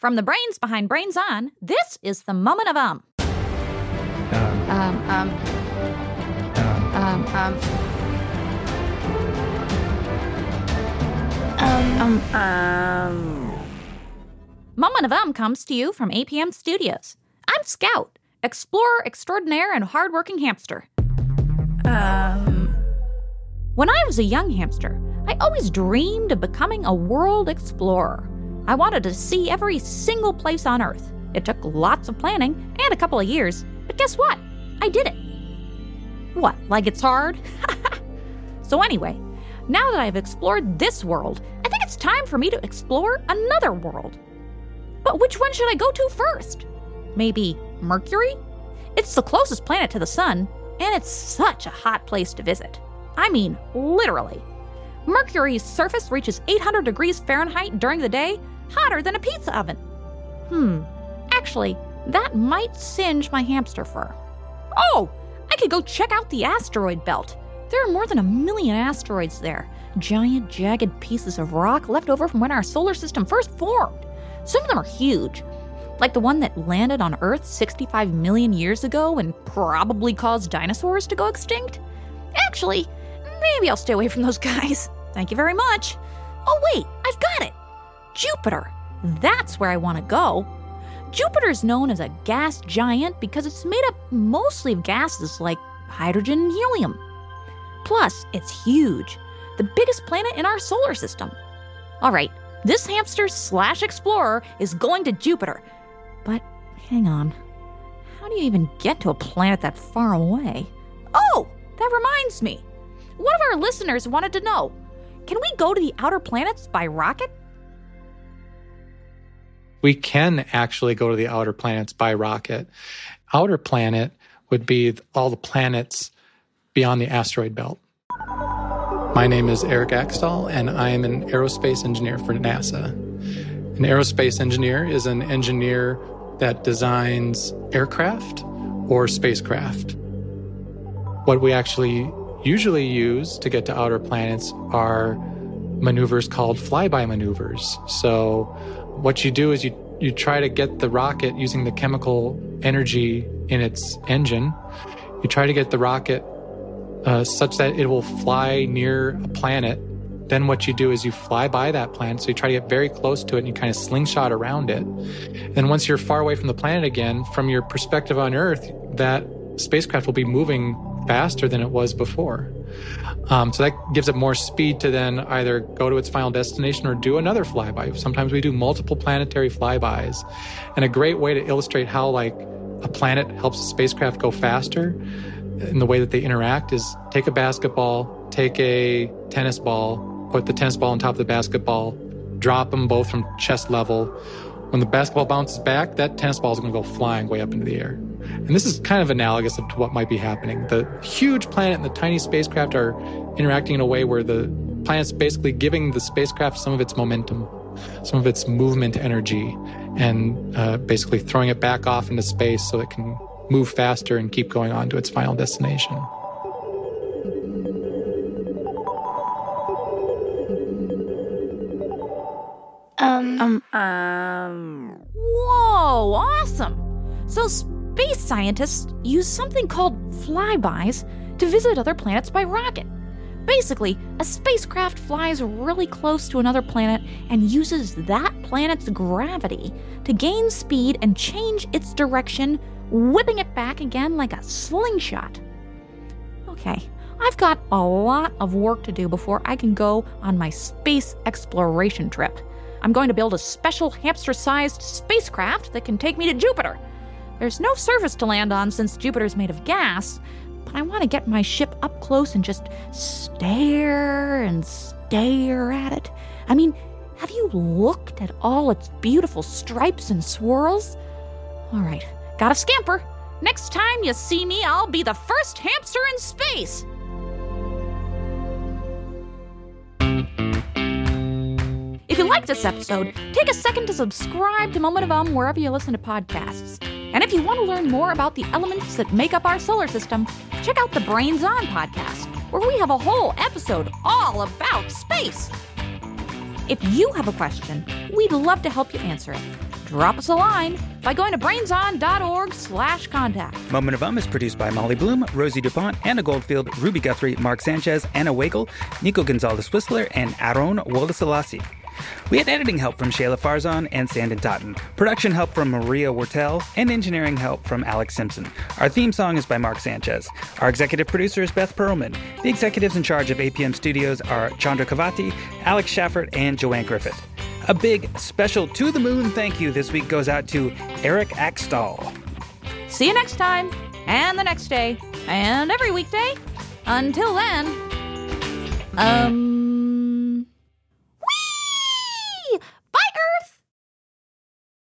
From the brains behind Brains On, this is the moment of um. Um, Um, um, um, um, um, um, um. Moment of um comes to you from APM Studios. I'm Scout, explorer extraordinaire and hardworking hamster. Um, When I was a young hamster, I always dreamed of becoming a world explorer. I wanted to see every single place on Earth. It took lots of planning and a couple of years, but guess what? I did it. What, like it's hard? so, anyway, now that I've explored this world, I think it's time for me to explore another world. But which one should I go to first? Maybe Mercury? It's the closest planet to the Sun, and it's such a hot place to visit. I mean, literally. Mercury's surface reaches 800 degrees Fahrenheit during the day, hotter than a pizza oven. Hmm, actually, that might singe my hamster fur. Oh, I could go check out the asteroid belt. There are more than a million asteroids there. Giant, jagged pieces of rock left over from when our solar system first formed. Some of them are huge, like the one that landed on Earth 65 million years ago and probably caused dinosaurs to go extinct. Actually, maybe I'll stay away from those guys. Thank you very much. Oh, wait, I've got it. Jupiter. That's where I want to go. Jupiter's known as a gas giant because it's made up mostly of gases like hydrogen and helium. Plus, it's huge, the biggest planet in our solar system. All right, this hamster slash explorer is going to Jupiter. But hang on. How do you even get to a planet that far away? Oh, that reminds me. One of our listeners wanted to know can we go to the outer planets by rocket? we can actually go to the outer planets by rocket. Outer planet would be all the planets beyond the asteroid belt. My name is Erik Axdahl, and I am an aerospace engineer for NASA. An aerospace engineer is an engineer that designs aircraft or spacecraft. What we actually usually use to get to outer planets are maneuvers called flyby maneuvers. So, what you do is you, you try to get the rocket using the chemical energy in its engine. You try to get the rocket uh, such that it will fly near a planet. Then what you do is you fly by that planet. So you try to get very close to it and you kind of slingshot around it. And once you're far away from the planet again, from your perspective on Earth, that spacecraft will be moving faster than it was before. Um, so that gives it more speed to then either go to its final destination or do another flyby. Sometimes we do multiple planetary flybys. And a great way to illustrate how like a planet helps a spacecraft go faster in the way that they interact is take a basketball, take a tennis ball, put the tennis ball on top of the basketball, drop them both from chest level. When the basketball bounces back, that tennis ball is going to go flying way up into the air. And this is kind of analogous to what might be happening. The huge planet and the tiny spacecraft are interacting in a way where the planet's basically giving the spacecraft some of its momentum, some of its movement energy, and uh, basically throwing it back off into space so it can move faster and keep going on to its final destination. Um, Um, um. Whoa, awesome! So, space scientists use something called flybys to visit other planets by rocket. Basically, a spacecraft flies really close to another planet and uses that planet's gravity to gain speed and change its direction, whipping it back again like a slingshot. Okay, I've got a lot of work to do before I can go on my space exploration trip. I'm going to build a special hamster sized spacecraft that can take me to Jupiter. There's no surface to land on since Jupiter's made of gas, but I want to get my ship up close and just stare and stare at it. I mean, have you looked at all its beautiful stripes and swirls? All right, gotta scamper. Next time you see me, I'll be the first hamster in space. If you liked this episode, take a second to subscribe to Moment of Um wherever you listen to podcasts. And if you want to learn more about the elements that make up our solar system, check out the Brains On podcast, where we have a whole episode all about space. If you have a question, we'd love to help you answer it. drop us a line by going to brainson.org slash contact. Moment of Um is produced by Molly Bloom, Rosie DuPont, Anna Goldfield, Ruby Guthrie, Marc Sanchez, Anna Weggel, Nico Gonzalez Wisler, and Aron Woldeslassie. We had editing help from Shahla Farzan and Sanden Totten, production help from Maria Wortel, and engineering help from Alex Simpson. Our theme song is by Marc Sanchez. Our executive producer is Beth Perlman. The executives in charge of APM Studios are Chandra Kavati, Alex Shaffert, and Joanne Griffith. A big special to the moon thank you this week goes out to Erik Axdahl. See you next time, and the next day, and every weekday. Until then, um.